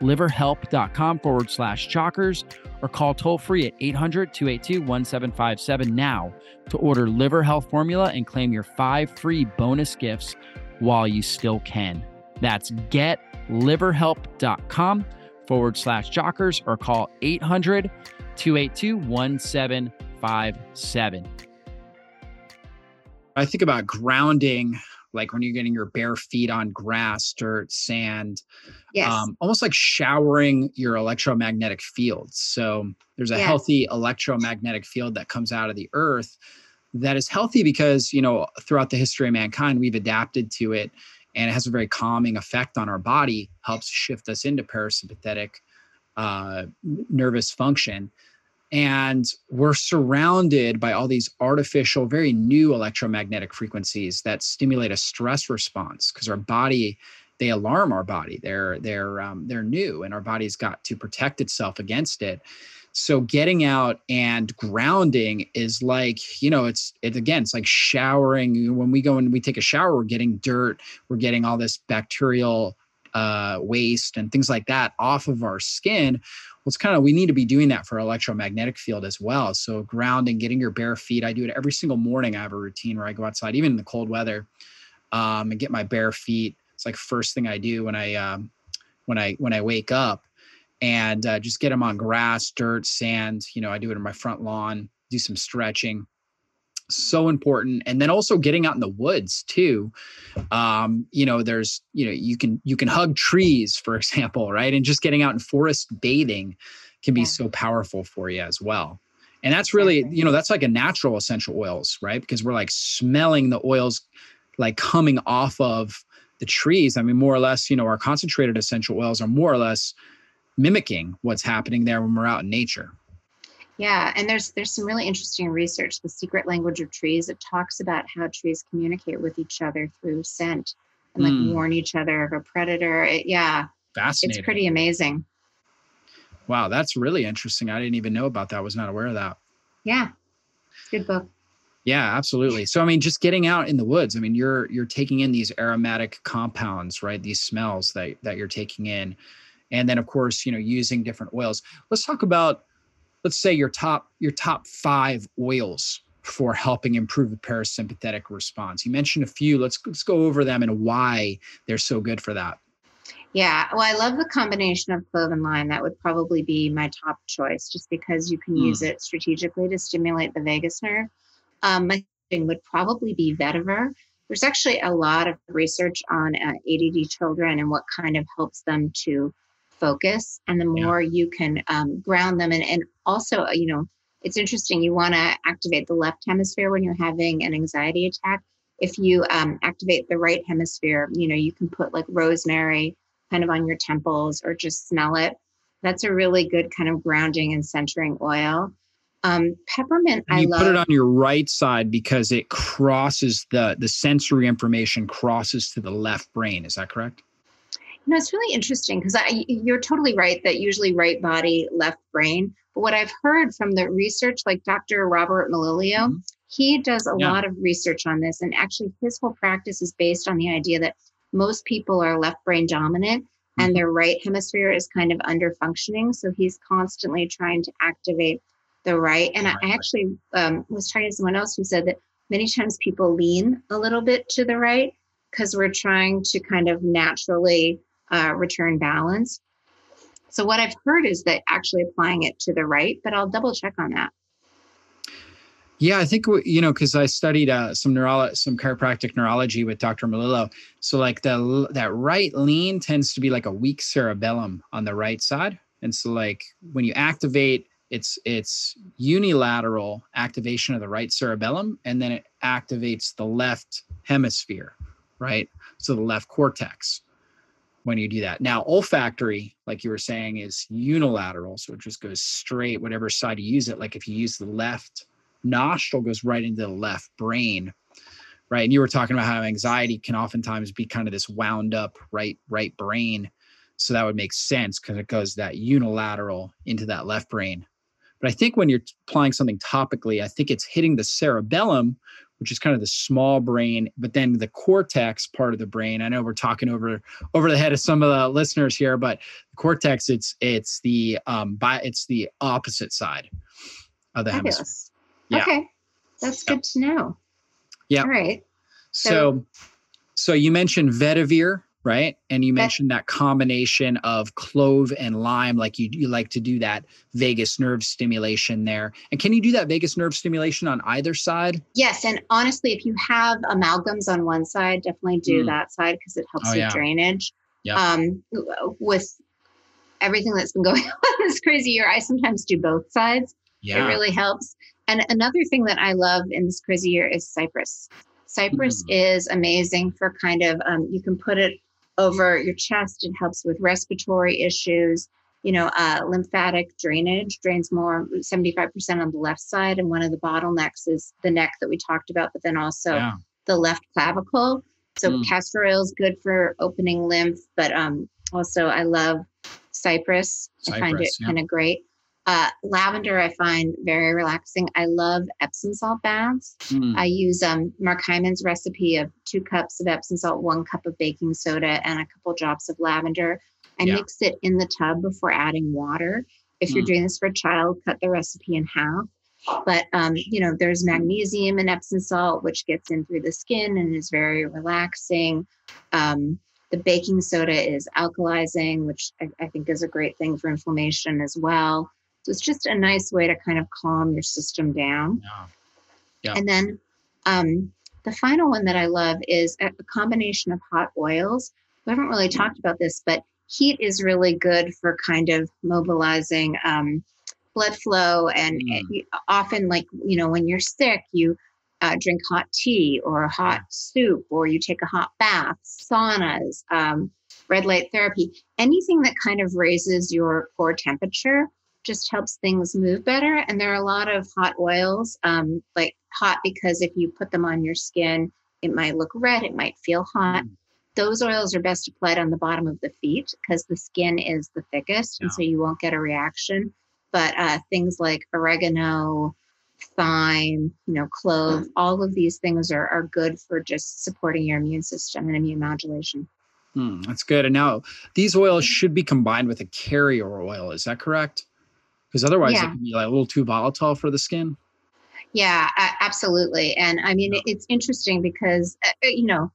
getliverhelp.com forward slash jockers or call toll free at 800 282 1757 now to order Liver Health Formula and claim your five free bonus gifts while you still can. That's getliverhelp.com forward slash jockers or call 800 282 1757. I think about grounding like when you're getting your bare feet on grass, dirt, sand, Yes. um, almost like showering your electromagnetic fields. So there's a Yes. healthy electromagnetic field that comes out of the earth that is healthy because, you know, throughout the history of mankind, we've adapted to it and it has a very calming effect on our body, helps shift us into parasympathetic uh, nervous function. And we're surrounded by all these artificial, very new electromagnetic frequencies that stimulate a stress response because our body, they alarm our body. They're they're um, they're new, and our body's got to protect itself against it. So getting out and grounding is like, you know, it's it again, it's like showering. When we go and we take a shower, we're getting dirt, we're getting all this bacterial uh, waste and things like that off of our skin. Well, it's kind of we need to be doing that for electromagnetic field as well. So grounding, getting your bare feet. I do it every single morning. I have a routine where I go outside, even in the cold weather, um, and get my bare feet. It's like first thing I do when I um, when I when I wake up, and uh, just get them on grass, dirt, sand. You know, I do it in my front lawn. Do some stretching. So important, and then also getting out in the woods too. Um, you know, there's you know you can you can hug trees, for example, right? And just getting out in forest bathing can be Yeah. so powerful for you as well. And that's really, you know, that's like a natural essential oils, right? Because we're like smelling the oils like coming off of the trees. I mean, more or less, you know, our concentrated essential oils are more or less mimicking what's happening there when we're out in nature. Yeah, and there's there's some really interesting research. The secret language of trees. It talks about how trees communicate with each other through scent and like Mm. warn each other of a predator. It, yeah, Fascinating. it's pretty amazing. Wow, that's really interesting. I didn't even know about that. I was not aware of that. Yeah, good book. Yeah, absolutely. So I mean, just getting out in the woods. I mean, you're you're taking in these aromatic compounds, right? These smells that that you're taking in, and then of course, you know, using different oils. Let's talk about, let's say your top your top five oils for helping improve the parasympathetic response. You mentioned a few. Let's let's go over them and why they're so good for that. Yeah, well, I love the combination of clove and lime. That would probably be my top choice, just because you can Hmm. use it strategically to stimulate the vagus nerve. Um, my thing would probably be vetiver. There's actually a lot of research on uh, ADD children and what kind of helps them to focus. And the Yeah. more you can um, ground them, and, and also, uh, you know, it's interesting. You want to activate the left hemisphere when you're having an anxiety attack. If you um, activate the right hemisphere, you know, you can put like rosemary kind of on your temples or just smell it. That's a really good kind of grounding and centering oil. Um, peppermint, And I you love. put it on your right side because it crosses the the sensory information crosses to the left brain. Is that correct? Know, it's really interesting because you're totally right that usually right body, left brain. But what I've heard from the research, like Dr. Robert Melillo, Mhm. he does a Yeah. lot of research on this. And actually, his whole practice is based on the idea that most people are left brain dominant. and their right hemisphere is kind of under functioning. So he's constantly trying to activate the right. And I, I actually um, was talking to someone else who said that many times people lean a little bit to the right because we're trying to kind of naturally uh, return balance. So what I've heard is that actually applying it to the right, but I'll double check on that. Yeah, I think you know because I studied uh, some neuro some chiropractic neurology with Dr. Melillo. So like the that right lean tends to be like a weak cerebellum on the right side, and so like when you activate, it's it's unilateral activation of the right cerebellum, and then it activates the left hemisphere, right? So the left cortex when you do that. Now, olfactory, like you were saying, is unilateral, so it just goes straight whatever side you use it. Like if you use the left nostril goes right into the left brain right and you were talking about how anxiety can oftentimes be kind of this wound up right right brain so that would make sense because it goes that unilateral into that left brain but i think when you're applying something topically i think it's hitting the cerebellum which is kind of the small brain but then the cortex part of the brain i know we're talking over over the head of some of the listeners here but the cortex it's it's the um by it's the opposite side of the Fabulous. hemisphere yeah. Okay. That's good to know. Yeah. All right. So, so, so you mentioned vetiver, right? And you mentioned that combination of clove and lime, like you, you like to do that vagus nerve stimulation there. And can you do that vagus nerve stimulation on either side? Yes. And honestly, if you have amalgams on one side, definitely do mm. that side because it helps oh, with yeah. drainage. Yeah. Um, with everything that's been going on this crazy year, I sometimes do both sides. Yeah. It really helps. And another thing that I love in this crazy year is cypress. Cypress mm. is amazing for kind of, um, you can put it over your chest. It helps with respiratory issues. You know, uh, lymphatic drainage drains more 75% on the left side. And one of the bottlenecks is the neck that we talked about, but then also yeah. the left clavicle. So mm. castor oil is good for opening lymph, but um, also I love cypress. cypress I find it yeah. kind of great. Uh, lavender, I find very relaxing. I love Epsom salt baths. Mm. I use um, Mark Hyman's recipe of two cups of Epsom salt, one cup of baking soda, and a couple drops of lavender. I yeah. mix it in the tub before adding water. If you're mm. doing this for a child, cut the recipe in half. But um, you know, there's magnesium in Epsom salt, which gets in through the skin and is very relaxing. Um, the baking soda is alkalizing, which I, I think is a great thing for inflammation as well. So it's just a nice way to kind of calm your system down. Yeah. yeah. And then um, the final one that I love is a, combination of hot oils. We haven't really talked about this, but heat is really good for kind of mobilizing um, blood flow. And mm. often, like, you know, when you're sick, you uh, drink hot tea or hot soup, or you take a hot bath, saunas, um, red light therapy, anything that kind of raises your core temperature just helps things move better. And there are a lot of hot oils, um, like hot because if you put them on your skin, it might look red, it might feel hot. Mm. Those oils are best applied on the bottom of the feet because the skin is the thickest, yeah. and so you won't get a reaction. But uh, things like oregano, thyme, you know, clove, all of these things are, are good for just supporting your immune system and immune modulation. Hmm, that's good. And now these oils should be combined with a carrier oil. Is that correct? Because otherwise yeah. it can be like a little too volatile for the skin. Yeah, absolutely. And I mean, it's interesting because, uh, uh, you know,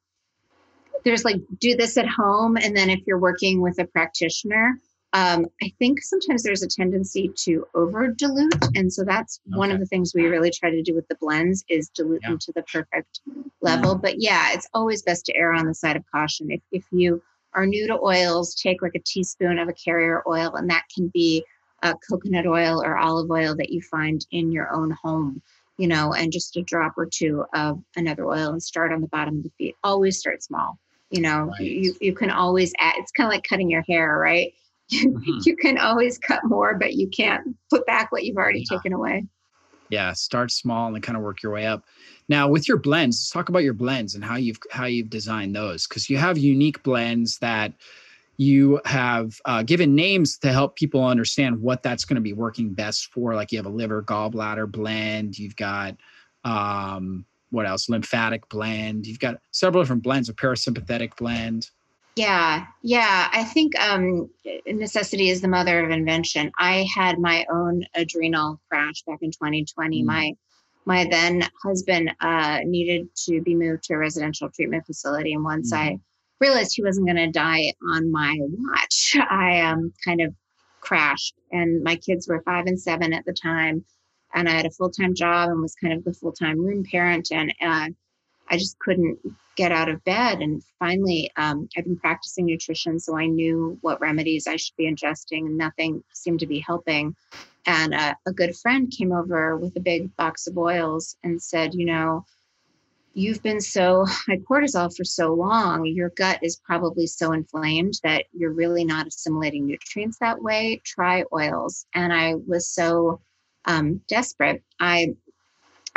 there's like do this at home. And then if you're working with a practitioner, um, I think sometimes there's a tendency to over dilute. And so that's okay. one of the things we really try to do with the blends is dilute yeah. them to the perfect level. But yeah, it's always best to err on the side of caution. If, if you are new to oils, take like a teaspoon of a carrier oil, and that can be uh, coconut oil or olive oil that you find in your own home, you know, and just a drop or two of another oil and start on the bottom of the feet. Always start small. You know, right. you, you can always add, it's kind of like cutting your hair, right? Mm-hmm. you can always cut more, but you can't put back what you've already yeah. taken away. Yeah, start small and then kind of work your way up. Now, with your blends, let's talk about your blends and how you've how you've designed those because you have unique blends that you have uh, given names to help people understand what that's going to be working best for. Like you have a liver gallbladder blend, you've got um, what else? Lymphatic blend. You've got several different blends, a parasympathetic blend. Yeah, yeah. I think um, necessity is the mother of invention. I had my own adrenal crash back in 2020. Mm. My my then husband uh, needed to be moved to a residential treatment facility, and once mm. I realized he wasn't going to die on my watch, I um, kind of crashed. And my kids were five and seven at the time, and I had a full time job and was kind of the full time room parent, and uh, I just couldn't get out of bed. And finally, um, I've been practicing nutrition, so I knew what remedies I should be ingesting, and nothing seemed to be helping. And uh, a good friend came over with a big box of oils and said, You know, you've been so high cortisol for so long, your gut is probably so inflamed that you're really not assimilating nutrients that way. Try oils. And I was so um, desperate. I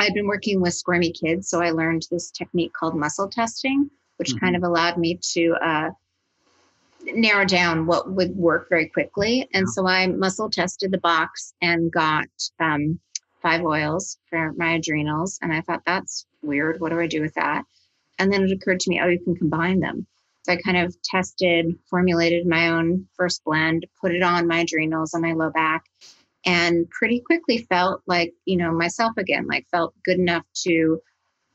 I've been working with squirmy kids, so I learned this technique called muscle testing, which mm-hmm. kind of allowed me to uh, narrow down what would work very quickly. And so I muscle tested the box and got um, five oils for my adrenals. And I thought, that's weird. What do I do with that? And then it occurred to me, oh, you can combine them. So I kind of tested, formulated my own first blend, put it on my adrenals on my low back, and pretty quickly felt like you know myself again like felt good enough to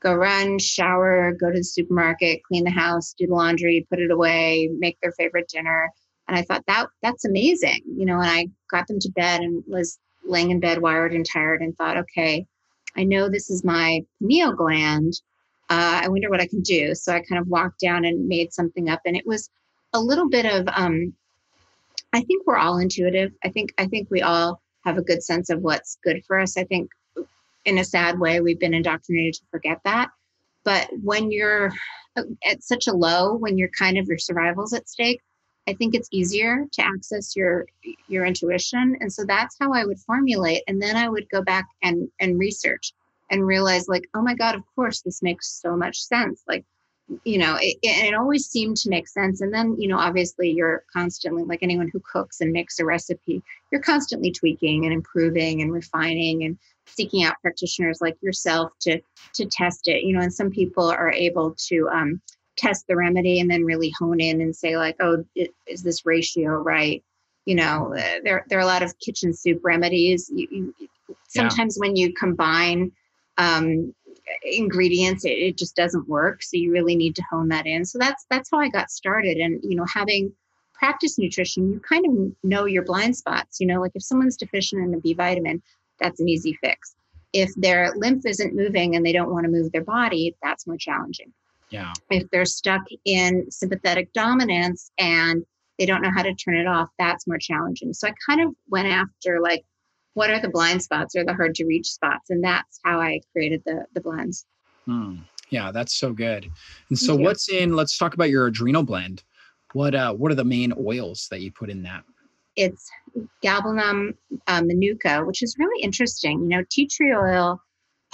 go run shower go to the supermarket clean the house do the laundry put it away make their favorite dinner and i thought that that's amazing you know and i got them to bed and was laying in bed wired and tired and thought okay i know this is my pineal gland uh, i wonder what i can do so i kind of walked down and made something up and it was a little bit of um, i think we're all intuitive i think i think we all have a good sense of what's good for us. I think in a sad way, we've been indoctrinated to forget that. But when you're at such a low, when you're kind of your survival's at stake, I think it's easier to access your your intuition. And so that's how I would formulate. And then I would go back and and research and realize like, oh my God, of course, this makes so much sense. Like you know, it, it always seemed to make sense. And then, you know, obviously you're constantly, like anyone who cooks and makes a recipe, you're constantly tweaking and improving and refining and seeking out practitioners like yourself to to test it. You know, and some people are able to um, test the remedy and then really hone in and say like, oh, is this ratio right? You know, uh, there there are a lot of kitchen soup remedies. You, you sometimes yeah. when you combine um, ingredients it, it just doesn't work so you really need to hone that in so that's that's how i got started and you know having practice nutrition you kind of know your blind spots you know like if someone's deficient in a b vitamin that's an easy fix if their lymph isn't moving and they don't want to move their body that's more challenging yeah. If they're stuck in sympathetic dominance and they don't know how to turn it off that's more challenging. So i kind of went after like what are the blind spots or the hard to reach spots? And that's how i created the the blends hmm. yeah that's so good. And so what's in let's talk about your adrenal blend. What uh what are the main oils that you put in that? It's galbanum uh, manuka which is really interesting. You know tea tree oil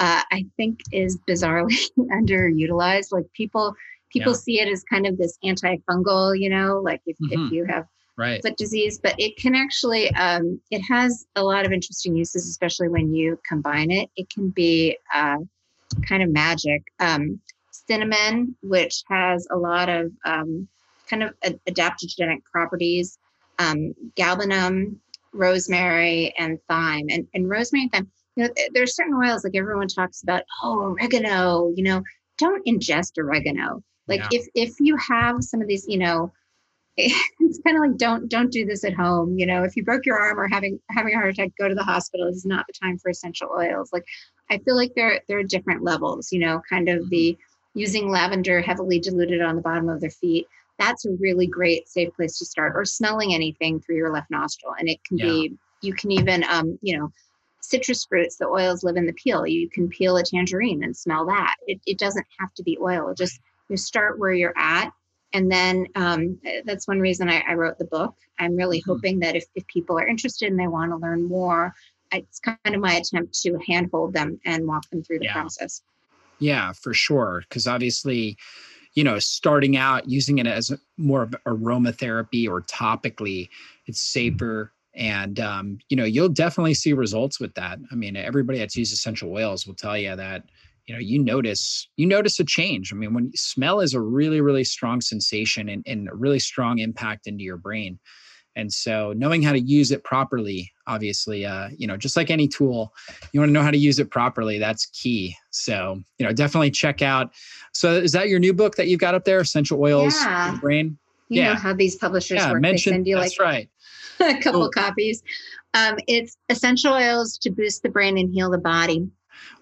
uh, i think is bizarrely underutilized like people people yeah. see it as kind of this antifungal you know like if, mm-hmm. if you have right. foot disease, but it can actually, um, it has a lot of interesting uses, especially when you combine it. It can be uh, kind of magic. Um, cinnamon, which has a lot of um, kind of adaptogenic properties, um, galbanum, rosemary, and thyme. And, and rosemary and thyme, you know, there's certain oils like everyone talks about, oh, oregano, you know, don't ingest oregano. Like yeah. if if you have some of these, you know, it's kind of like don't don't do this at home you know if you broke your arm or having having a heart attack go to the hospital this is not the time for essential oils like i feel like there there are different levels you know kind of the mm-hmm. using lavender heavily diluted on the bottom of their feet that's a really great safe place to start or smelling anything through your left nostril and it can yeah. be you can even um you know citrus fruits the oils live in the peel you can peel a tangerine and smell that it, it doesn't have to be oil just you start where you're at and then um, that's one reason I, I, wrote the book. I'm really mm-hmm. hoping that if, if people are interested and they want to learn more, it's kind of my attempt to handhold them and walk them through the yeah. process. Yeah, for sure. Because obviously, you know, starting out using it as more of aromatherapy or topically, it's safer. And, um, you know, you'll definitely see results with that. I mean, everybody that's used essential oils will tell you that you know you notice you notice a change i mean when smell is a really really strong sensation and, and a really strong impact into your brain and so knowing how to use it properly obviously uh, you know just like any tool you want to know how to use it properly that's key so you know definitely check out so is that your new book that you've got up there essential oils Yeah. brain You Yeah. know how these publishers yeah work. mention they send you like that's right a couple Cool. copies. Um, it's essential oils to boost the brain and heal the body.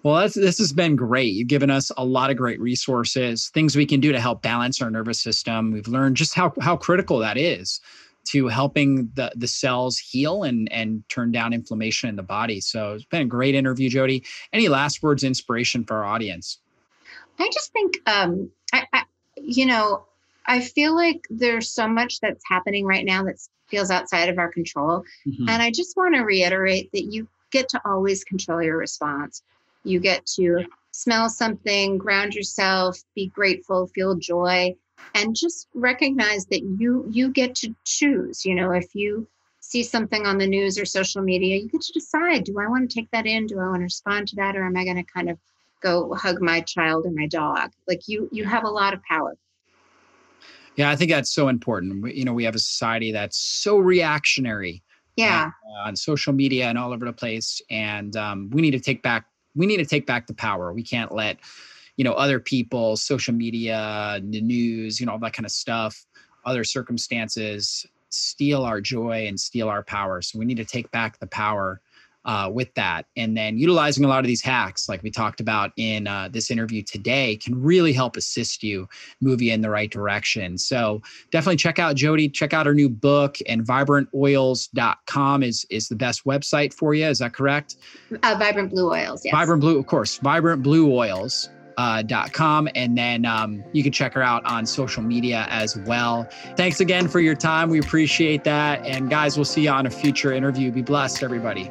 Well, that's, this has been great. You've given us a lot of great resources, things we can do to help balance our nervous system. We've learned just how how critical that is to helping the the cells heal and and turn down inflammation in the body. So it's been a great interview, Jodi. Any last words, inspiration for our audience? I just think, um, I, I, you know, I feel like there's so much that's happening right now that feels outside of our control. Mhm. And I just want to reiterate that you get to always control your response. You get to smell something, ground yourself, be grateful, feel joy, and just recognize that you you get to choose. You know, if you see something on the news or social media, you get to decide, do I want to take that in? Do I want to respond to that? Or am I going to kind of go hug my child or my dog? Like you you have a lot of power. Yeah, I think that's so important. We, you know, we have a society that's so reactionary Yeah. uh, on social media and all over the place and um, we need to take back we need to take back the power we can't let you know other people social media the news you know all that kind of stuff other circumstances steal our joy and steal our power so we need to take back the power uh, with that and then utilizing a lot of these hacks like we talked about in uh, this interview today can really help assist you move you in the right direction so definitely check out Jodi. Check out her new book and vibrantoils.com is is the best website for you. Is that correct? Uh, vibrant blue oils. Yes. Vibrant Blue, of course, vibrant blue oils. Uh, dot com and then um, you can check her out on social media as well. Thanks again for your time. We appreciate that. And guys, we'll see you on a future interview. Be blessed, everybody.